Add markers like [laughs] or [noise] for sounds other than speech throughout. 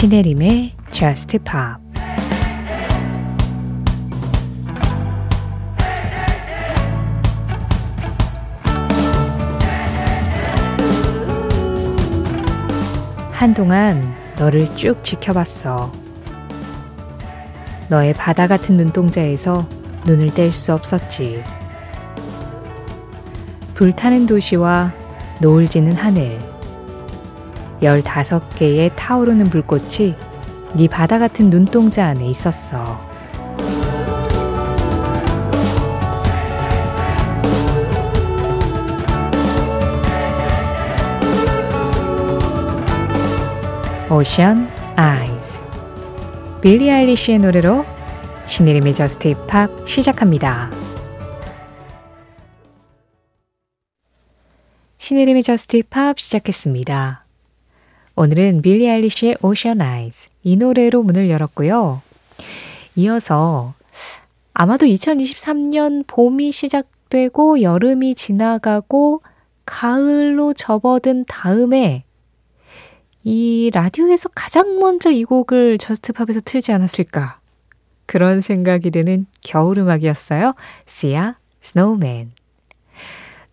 신혜림의 Just Pop 한동안 너를 쭉 지켜봤어. 너의 바다 같은 눈동자에서 눈을 뗄 수 없었지. 불타는 도시와 노을 지는 하늘. 열다섯 개의 타오르는 불꽃이 네 바다 같은 눈동자 안에 있었어. Ocean Eyes 빌리 아일리쉬의 노래로 신혜림의 Just Pop 시작합니다. 신혜림의 Just Pop 시작했습니다. 오늘은 빌리 아일리쉬의 Ocean Eyes 이 노래로 문을 열었고요. 이어서 아마도 2023년 봄이 시작되고 여름이 지나가고 가을로 접어든 다음에 이 라디오에서 가장 먼저 이 곡을 Just Pop에서 틀지 않았을까? 그런 생각이 드는 겨울 음악이었어요. 시아 Snowman.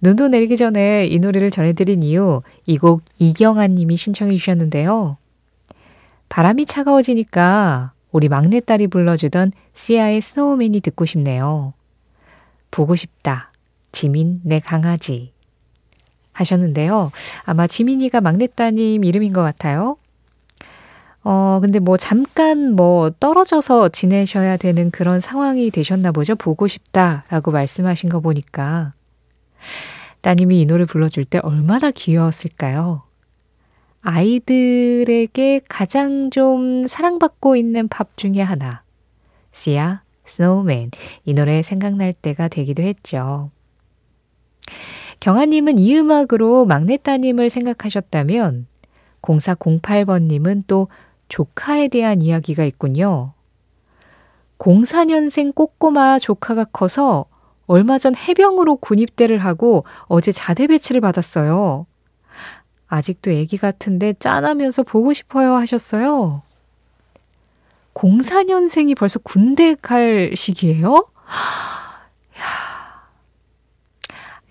눈도 내리기 전에 이 노래를 전해드린 이유, 이 곡 이경아 님이 신청해 주셨는데요. 바람이 차가워지니까 우리 막내딸이 불러주던 시아의 Snowman이 듣고 싶네요. 보고 싶다. 지민 내 강아지. 하셨는데요. 아마 지민이가 막내따님 이름인 것 같아요. 어, 근데 뭐 잠깐 뭐 떨어져서 지내셔야 되는 그런 상황이 되셨나 보죠. 보고 싶다라고 말씀하신 거 보니까. 따님이 이 노래 불러줄 때 얼마나 귀여웠을까요? 아이들에게 가장 좀 사랑받고 있는 밥 중에 하나. 시아, 스노우맨. 이 노래 생각날 때가 되기도 했죠. 경아님은 이 음악으로 막내 따님을 생각하셨다면 0408번님은 또 조카에 대한 이야기가 있군요. 04년생 꼬꼬마 조카가 커서 얼마 전 해병으로 군입대를 하고 어제 자대 배치를 받았어요. 아직도 애기 같은데 짠하면서 보고 싶어요 하셨어요. 04년생이 벌써 군대 갈 시기예요?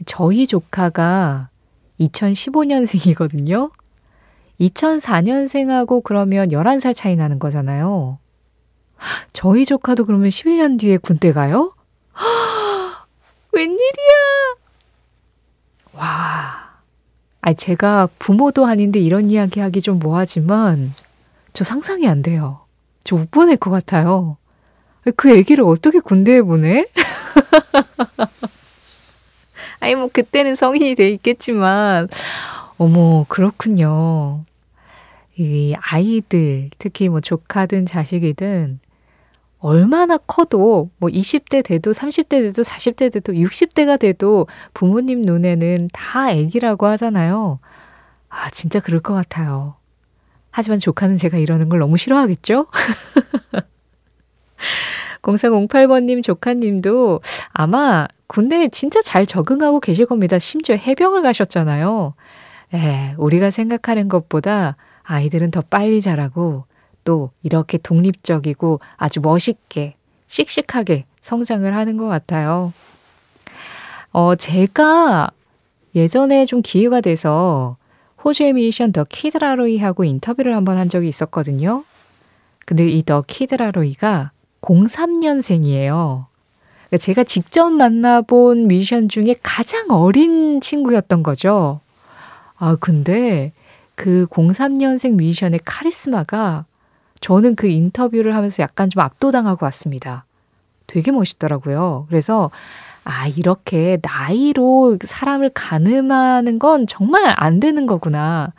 저희 조카가 2015년생이거든요. 2004년생하고 그러면 11살 차이 나는 거잖아요. 저희 조카도 그러면 11년 뒤에 군대 가요? 웬일이야! 와. 아 제가 부모도 아닌데 이런 이야기 하기 좀 뭐하지만, 저 상상이 안 돼요. 저 못 보낼 것 같아요. 그 애기를 어떻게 군대에 보내? [laughs] 아니, 뭐, 그때는 성인이 돼 있겠지만, 어머, 그렇군요. 이 아이들, 특히 뭐 조카든 자식이든, 얼마나 커도 뭐 20대 돼도 30대 돼도 40대 돼도 60대가 돼도 부모님 눈에는 다 애기라고 하잖아요. 아, 진짜 그럴 것 같아요. 하지만 조카는 제가 이러는 걸 너무 싫어하겠죠? [laughs] 0408번님 조카님도 아마 군대에 진짜 잘 적응하고 계실 겁니다. 심지어 해병을 가셨잖아요. 에, 우리가 생각하는 것보다 아이들은 더 빨리 자라고 또 이렇게 독립적이고 아주 멋있게, 씩씩하게 성장을 하는 것 같아요. 어, 제가 예전에 좀 기회가 돼서 호주의 뮤지션 더 키드라로이하고 인터뷰를 한번 한 적이 있었거든요. 근데 이 더 키드라로이가 03년생이에요. 그러니까 제가 직접 만나본 뮤지션 중에 가장 어린 친구였던 거죠. 아, 근데 그 03년생 뮤지션의 카리스마가 저는 그 인터뷰를 하면서 약간 좀 압도당하고 왔습니다. 되게 멋있더라고요. 그래서 아, 이렇게 나이로 사람을 가늠하는 건 정말 안 되는 거구나.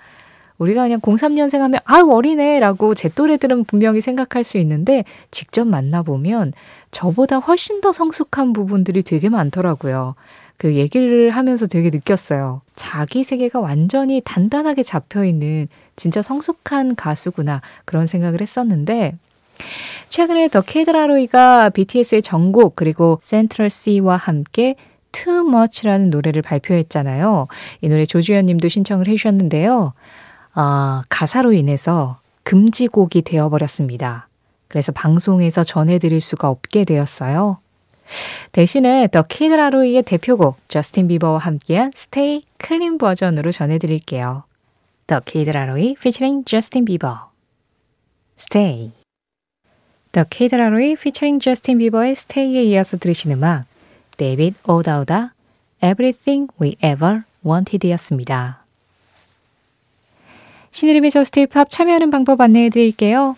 우리가 그냥 03년생 하면 아 어리네라고 제 또래들은 분명히 생각할 수 있는데 직접 만나보면 저보다 훨씬 더 성숙한 부분들이 되게 많더라고요. 그 얘기를 하면서 되게 느꼈어요. 자기 세계가 완전히 단단하게 잡혀 있는 진짜 성숙한 가수구나 그런 생각을 했었는데 최근에 더 케드라로이가 BTS의 정국 그리고 센트럴 C와 함께 Too Much라는 노래를 발표했잖아요. 이 노래 조주현 님도 신청을 해주셨는데요. 어, 가사로 인해서 금지곡이 되어버렸습니다. 그래서 방송에서 전해드릴 수가 없게 되었어요. 대신에 더 키드라로이의 대표곡 저스틴 비버와 함께한 Stay clean 버전으로 전해드릴게요. 더 키드라로이 피처링 저스틴 비버 Stay 더 키드라로이 피처링 저스틴 비버의 Stay에 이어서 들으신 음악 데이빗 오다우다 Everything We Ever Wanted이었습니다. 신혜림의 Just Pop 참여하는 방법 안내해 드릴게요.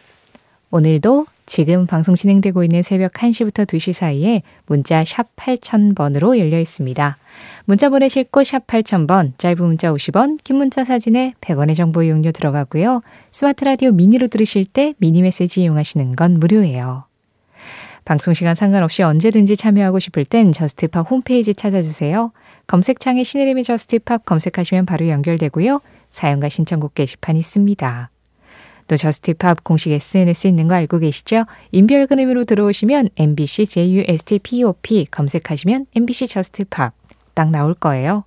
오늘도 지금 방송 진행되고 있는 새벽 1시부터 2시 사이에 문자 샵 8000번으로 열려 있습니다. 문자 보내실 곳 샵 8000번, 짧은 문자 50원, 긴 문자 사진에 100원의 정보 이용료 들어가고요. 스마트 라디오 미니로 들으실 때 미니 메시지 이용하시는 건 무료예요. 방송 시간 상관없이 언제든지 참여하고 싶을 땐 Just Pop 홈페이지 찾아주세요. 검색창에 신혜림의 Just Pop 검색하시면 바로 연결되고요. 사연과 신청곡 게시판 있습니다. 또 저스티팝 공식 SNS 있는 거 알고 계시죠? 인별그램으로 들어오시면 MBC JUSTPOP 검색하시면 MBC 저스티팝 딱 나올 거예요.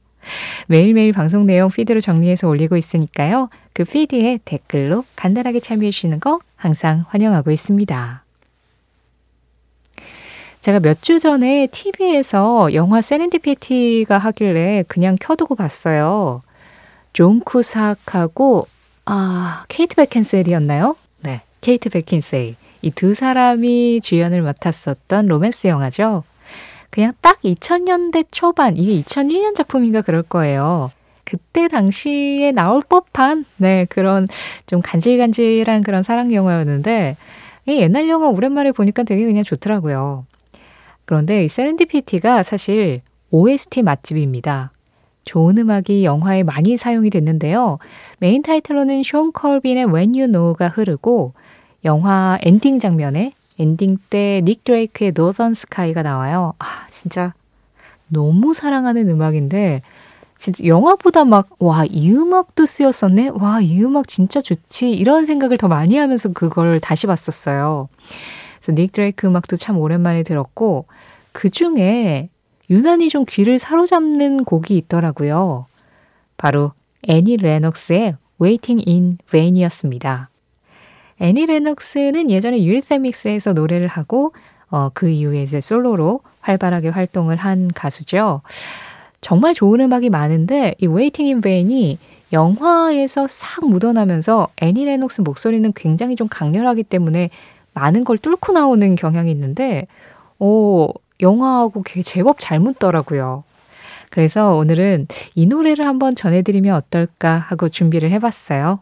매일매일 방송 내용 피드로 정리해서 올리고 있으니까요. 그 피드에 댓글로 간단하게 참여해 주시는 거 항상 환영하고 있습니다. 제가 몇 주 전에 TV에서 영화 세렌디피티가 하길래 그냥 켜두고 봤어요. 존 쿠삭하고 아, 케이트 베켄셀이었나요? 네, 케이트 베킨셀. 이 두 사람이 주연을 맡았었던 로맨스 영화죠. 그냥 딱 2000년대 초반, 이게 2001년 작품인가 그럴 거예요. 그때 당시에 나올 법한, 네, 그런 좀 간질간질한 그런 사랑 영화였는데, 이 옛날 영화 오랜만에 보니까 되게 그냥 좋더라고요. 그런데 이 Serendipity가 사실 OST 맛집입니다. 좋은 음악이 영화에 많이 사용이 됐는데요. 메인 타이틀로는 숀 컬빈의 When You Know가 흐르고 영화 엔딩 장면에 엔딩 때 닉 드레이크의 Northern Sky가 나와요. 아, 진짜 너무 사랑하는 음악인데 진짜 영화보다 막 와, 이 음악도 쓰였었네. 와, 이 음악 진짜 좋지. 이런 생각을 더 많이 하면서 그걸 다시 봤었어요. 그래서 닉 드레이크 음악도 참 오랜만에 들었고 그 중에 유난히 좀 귀를 사로잡는 곡이 있더라고요. 바로 애니 레녹스의 Waiting in Vain이었습니다. 애니 레녹스는 예전에 유리세믹스에서 노래를 하고 어, 그 이후에 이제 솔로로 활발하게 활동을 한 가수죠. 정말 좋은 음악이 많은데 이 Waiting in Vain이 영화에서 싹 묻어나면서 애니 레녹스 목소리는 굉장히 좀 강렬하기 때문에 많은 걸 뚫고 나오는 경향이 있는데 오, 영화하고 제법 잘 묻더라고요. 그래서 오늘은 이 노래를 한번 전해드리면 어떨까 하고 준비를 해봤어요.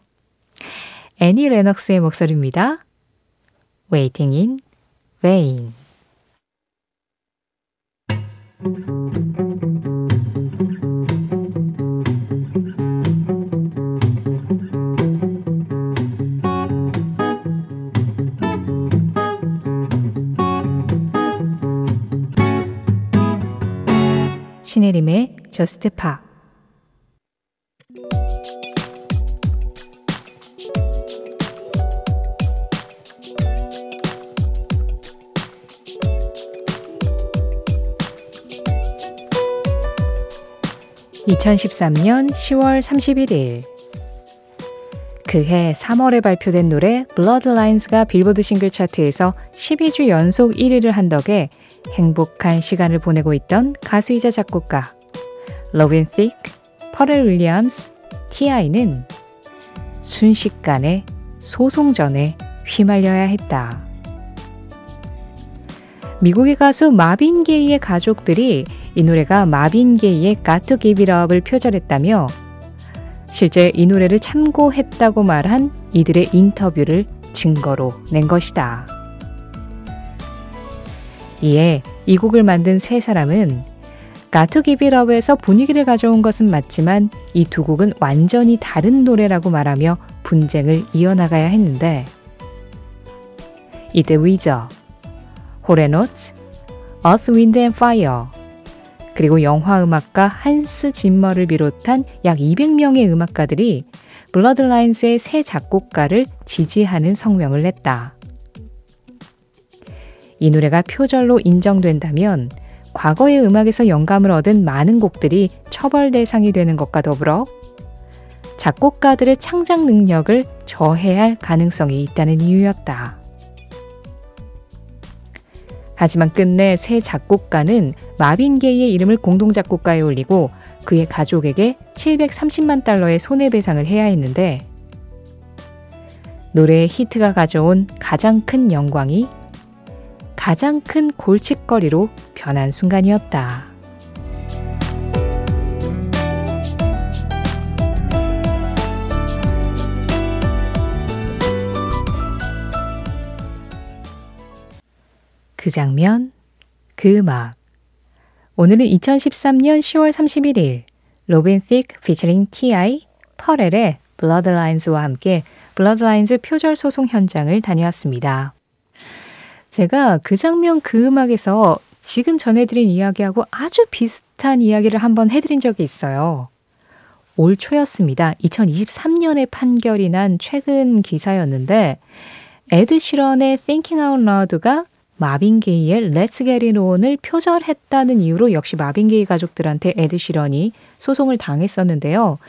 애니 레녹스의 목소리입니다. Waiting in Vain. 신혜림의 Just Pop (2013년 10월 31일) 그해 3월에 발표된 노래 Blurred Lines가 빌보드 싱글 차트에서 12주 연속 1위를 한 덕에 행복한 시간을 보내고 있던 가수이자 작곡가 로빈 틱, 퍼렐 윌리엄스, T.I.는 순식간에 소송전에 휘말려야 했다. 미국의 가수 마빈 게이의 가족들이 이 노래가 마빈 게이의 Got to Give It Up을 표절했다며 실제 이 노래를 참고했다고 말한 이들의 인터뷰를 증거로 낸 것이다. 이에 이 곡을 만든 세 사람은 가투 기비럽에서 분위기를 가져온 것은 맞지만 이 두 곡은 완전히 다른 노래라고 말하며 분쟁을 이어나가야 했는데 이때 위저, 호레노츠, Earth, Wind and Fire 그리고 영화 음악가 한스 짐머를 비롯한 약 200명의 음악가들이 블러드라인스의 새 작곡가를 지지하는 성명을 냈다. 이 노래가 표절로 인정된다면 과거의 음악에서 영감을 얻은 많은 곡들이 처벌 대상이 되는 것과 더불어 작곡가들의 창작 능력을 저해할 가능성이 있다는 이유였다. 하지만 끝내 새 작곡가는 마빈 게이의 이름을 공동 작곡가에 올리고 그의 가족에게 730만 달러의 손해배상을 해야 했는데 노래의 히트가 가져온 가장 큰 영광이 가장 큰 골칫거리로 변한 순간이었다. 그 장면, 그 음악. 오늘은 2013년 10월 31일 로빈 틱 피처링 T.I. 퍼렐의 Blurred Lines와 함께 Blurred Lines 표절 소송 현장을 다녀왔습니다. 제가 그 장면 그 음악에서 지금 전해드린 이야기하고 아주 비슷한 이야기를 한번 해드린 적이 있어요. 올 초였습니다. 2023년에 판결이 난 최근 기사였는데 에드 시런의 Thinking Out Loud가 마빈 게이의 Let's Get It On을 표절했다는 이유로 역시 마빈 게이 가족들한테 에드 시런이 소송을 당했었는데요.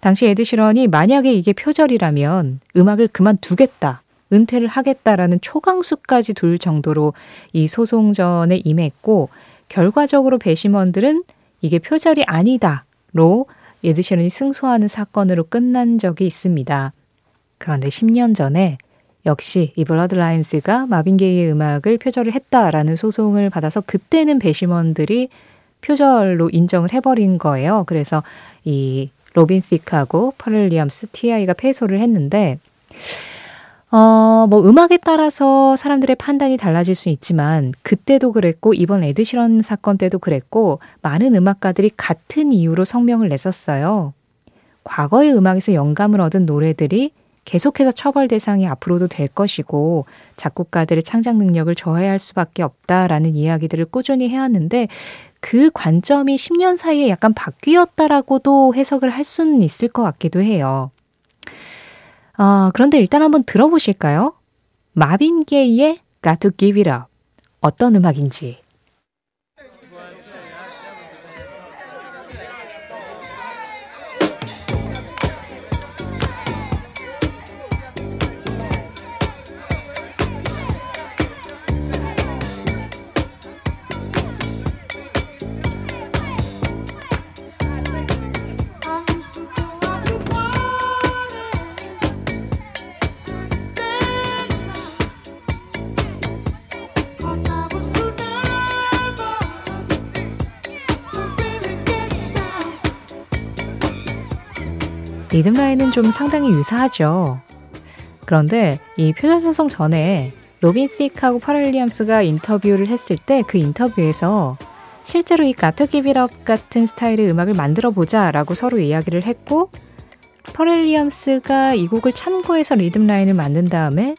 당시 에드 시런이 만약에 이게 표절이라면 음악을 그만두겠다. 은퇴를 하겠다라는 초강수까지 둘 정도로 이 소송전에 임했고 결과적으로 배심원들은 이게 표절이 아니다로 에드 시런이 승소하는 사건으로 끝난 적이 있습니다. 그런데 10년 전에 역시 이 Blurred Lines가 마빈 게이의 음악을 표절을 했다라는 소송을 받아서 그때는 배심원들이 표절로 인정을 해버린 거예요. 그래서 이 로빈 틱하고 퍼렐 윌리엄스 T.I.가 패소를 했는데 어, 뭐 음악에 따라서 사람들의 판단이 달라질 수 있지만 그때도 그랬고 이번 에드시런 사건 때도 그랬고 많은 음악가들이 같은 이유로 성명을 냈었어요. 과거의 음악에서 영감을 얻은 노래들이 계속해서 처벌 대상이 앞으로도 될 것이고 작곡가들의 창작 능력을 저해할 수밖에 없다라는 이야기들을 꾸준히 해왔는데 그 관점이 10년 사이에 약간 바뀌었다라고도 해석을 할 수는 있을 것 같기도 해요. 아, 그런데 일단 한번 들어보실까요? 마빈 게이의 Got to Give It Up. 어떤 음악인지. 리듬 라인은 좀 상당히 유사하죠. 그런데 이 표절 소송 전에 로빈 틱하고 퍼렐 윌리엄스가 인터뷰를 했을 때 그 인터뷰에서 실제로 이 Got to Give It Up 같은 스타일의 음악을 만들어 보자라고 서로 이야기를 했고 퍼렐 윌리엄스가 이 곡을 참고해서 리듬 라인을 만든 다음에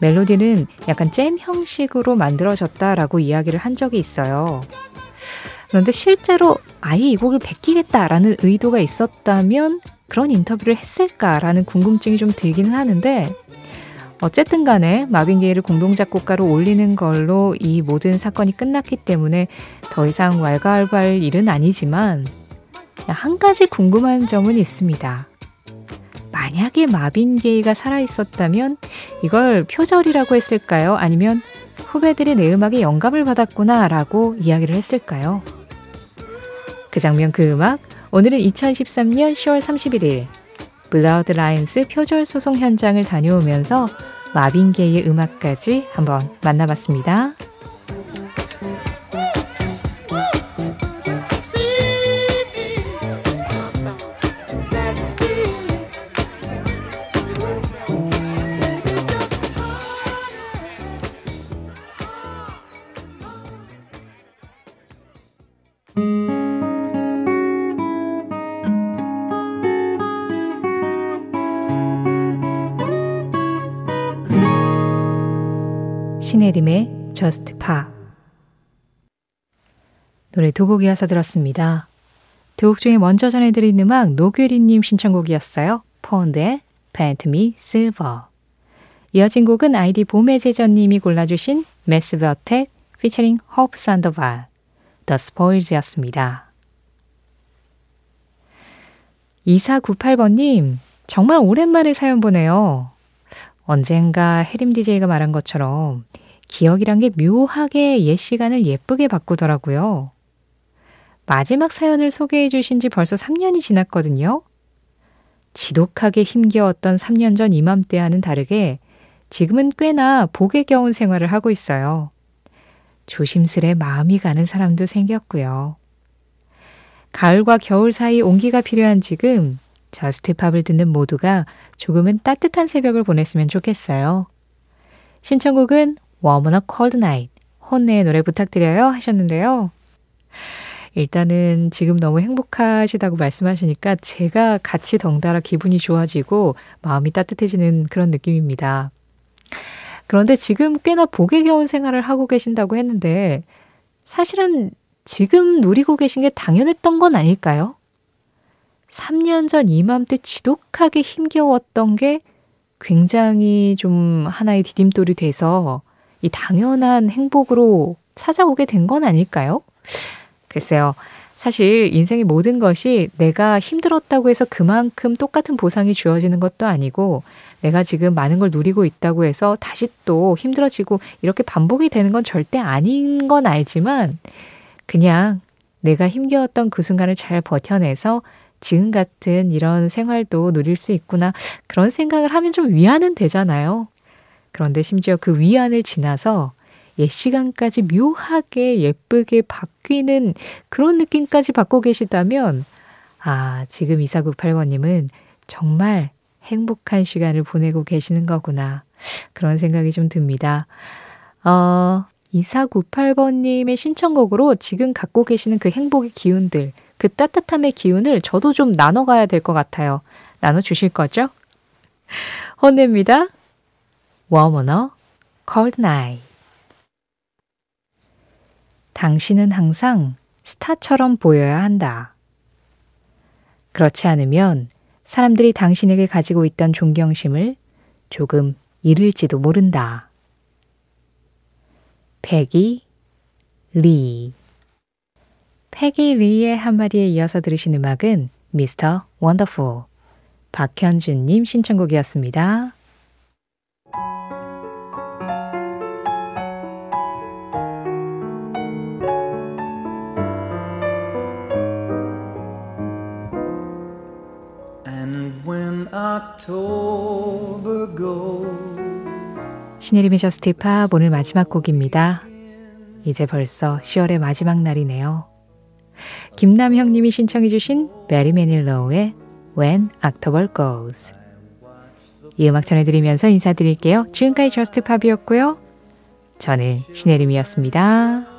멜로디는 약간 잼 형식으로 만들어졌다라고 이야기를 한 적이 있어요. 그런데 실제로 아예 이 곡을 베끼겠다라는 의도가 있었다면 그런 인터뷰를 했을까라는 궁금증이 좀 들기는 하는데 어쨌든 간에 마빈 게이를 공동작곡가로 올리는 걸로 이 모든 사건이 끝났기 때문에 더 이상 왈가왈부할 일은 아니지만 한 가지 궁금한 점은 있습니다. 만약에 마빈 게이가 살아있었다면 이걸 표절이라고 했을까요? 아니면 후배들이 내 음악에 영감을 받았구나 라고 이야기를 했을까요? 그 장면 그 음악 오늘은 2013년 10월 31일 Blurred Lines 표절 소송 현장을 다녀오면서 마빈 게이의 음악까지 한번 만나봤습니다. 신혜림의 Just Pa 노래 두 곡 이어서 들었습니다. 두 곡 중에 먼저 전해드린 음악 노규리님 신청곡이었어요. 폰드의 Paint Me Silver 이어진 곡은 아이디 봄의 제전님이 골라주신 Massive Attack featuring Hope Sandoval The Spoils였습니다. 2498번님, 정말 오랜만에 사연 보내요. 언젠가 해림 DJ가 말한 것처럼 기억이란 게 묘하게 옛 시간을 예쁘게 바꾸더라고요. 마지막 사연을 소개해 주신 지 벌써 3년이 지났거든요. 지독하게 힘겨웠던 3년 전 이맘때와는 다르게 지금은 꽤나 복에 겨운 생활을 하고 있어요. 조심스레 마음이 가는 사람도 생겼고요. 가을과 겨울 사이 온기가 필요한 지금 저스트팝을 듣는 모두가 조금은 따뜻한 새벽을 보냈으면 좋겠어요. 신청곡은 Warm on a Cold Night, 혼내의 노래 부탁드려요 하셨는데요. 일단은 지금 너무 행복하시다고 말씀하시니까 제가 같이 덩달아 기분이 좋아지고 마음이 따뜻해지는 그런 느낌입니다. 그런데 지금 꽤나 복에 겨운 생활을 하고 계신다고 했는데 사실은 지금 누리고 계신 게 당연했던 건 아닐까요? 3년 전 이맘때 지독하게 힘겨웠던 게 굉장히 좀 하나의 디딤돌이 돼서 이 당연한 행복으로 찾아오게 된 건 아닐까요? 글쎄요. 사실 인생의 모든 것이 내가 힘들었다고 해서 그만큼 똑같은 보상이 주어지는 것도 아니고 내가 지금 많은 걸 누리고 있다고 해서 다시 또 힘들어지고 이렇게 반복이 되는 건 절대 아닌 건 알지만 그냥 내가 힘겨웠던 그 순간을 잘 버텨내서 지금 같은 이런 생활도 누릴 수 있구나. 그런 생각을 하면 좀 위안은 되잖아요. 그런데 심지어 그 위안을 지나서 옛 시간까지 묘하게 예쁘게 바뀌는 그런 느낌까지 받고 계시다면, 아, 지금 2498번님은 정말 행복한 시간을 보내고 계시는 거구나. 그런 생각이 좀 듭니다. 어, 2498번님의 신청곡으로 지금 갖고 계시는 그 행복의 기운들, 그 따뜻함의 기운을 저도 좀 나눠가야 될 것 같아요. 나눠주실 거죠? [laughs] 혼냅니다. 워머너, cold night. 당신은 항상 스타처럼 보여야 한다. 그렇지 않으면 사람들이 당신에게 가지고 있던 존경심을 조금 잃을지도 모른다. 패기 리 패기 리의 한마디에 이어서 들으신 음악은 미스터 원더풀 박현준님 신청곡이었습니다. 신혜림의 Just Pop 오늘 마지막 곡입니다. 이제 벌써 10월의 마지막 날이네요. 김남형 님이 신청해 주신 베리 매닐로우의 When October Goes 이 음악 전해드리면서 인사드릴게요. 지금까지 Just Pop이었고요. 저는 신혜림이었습니다.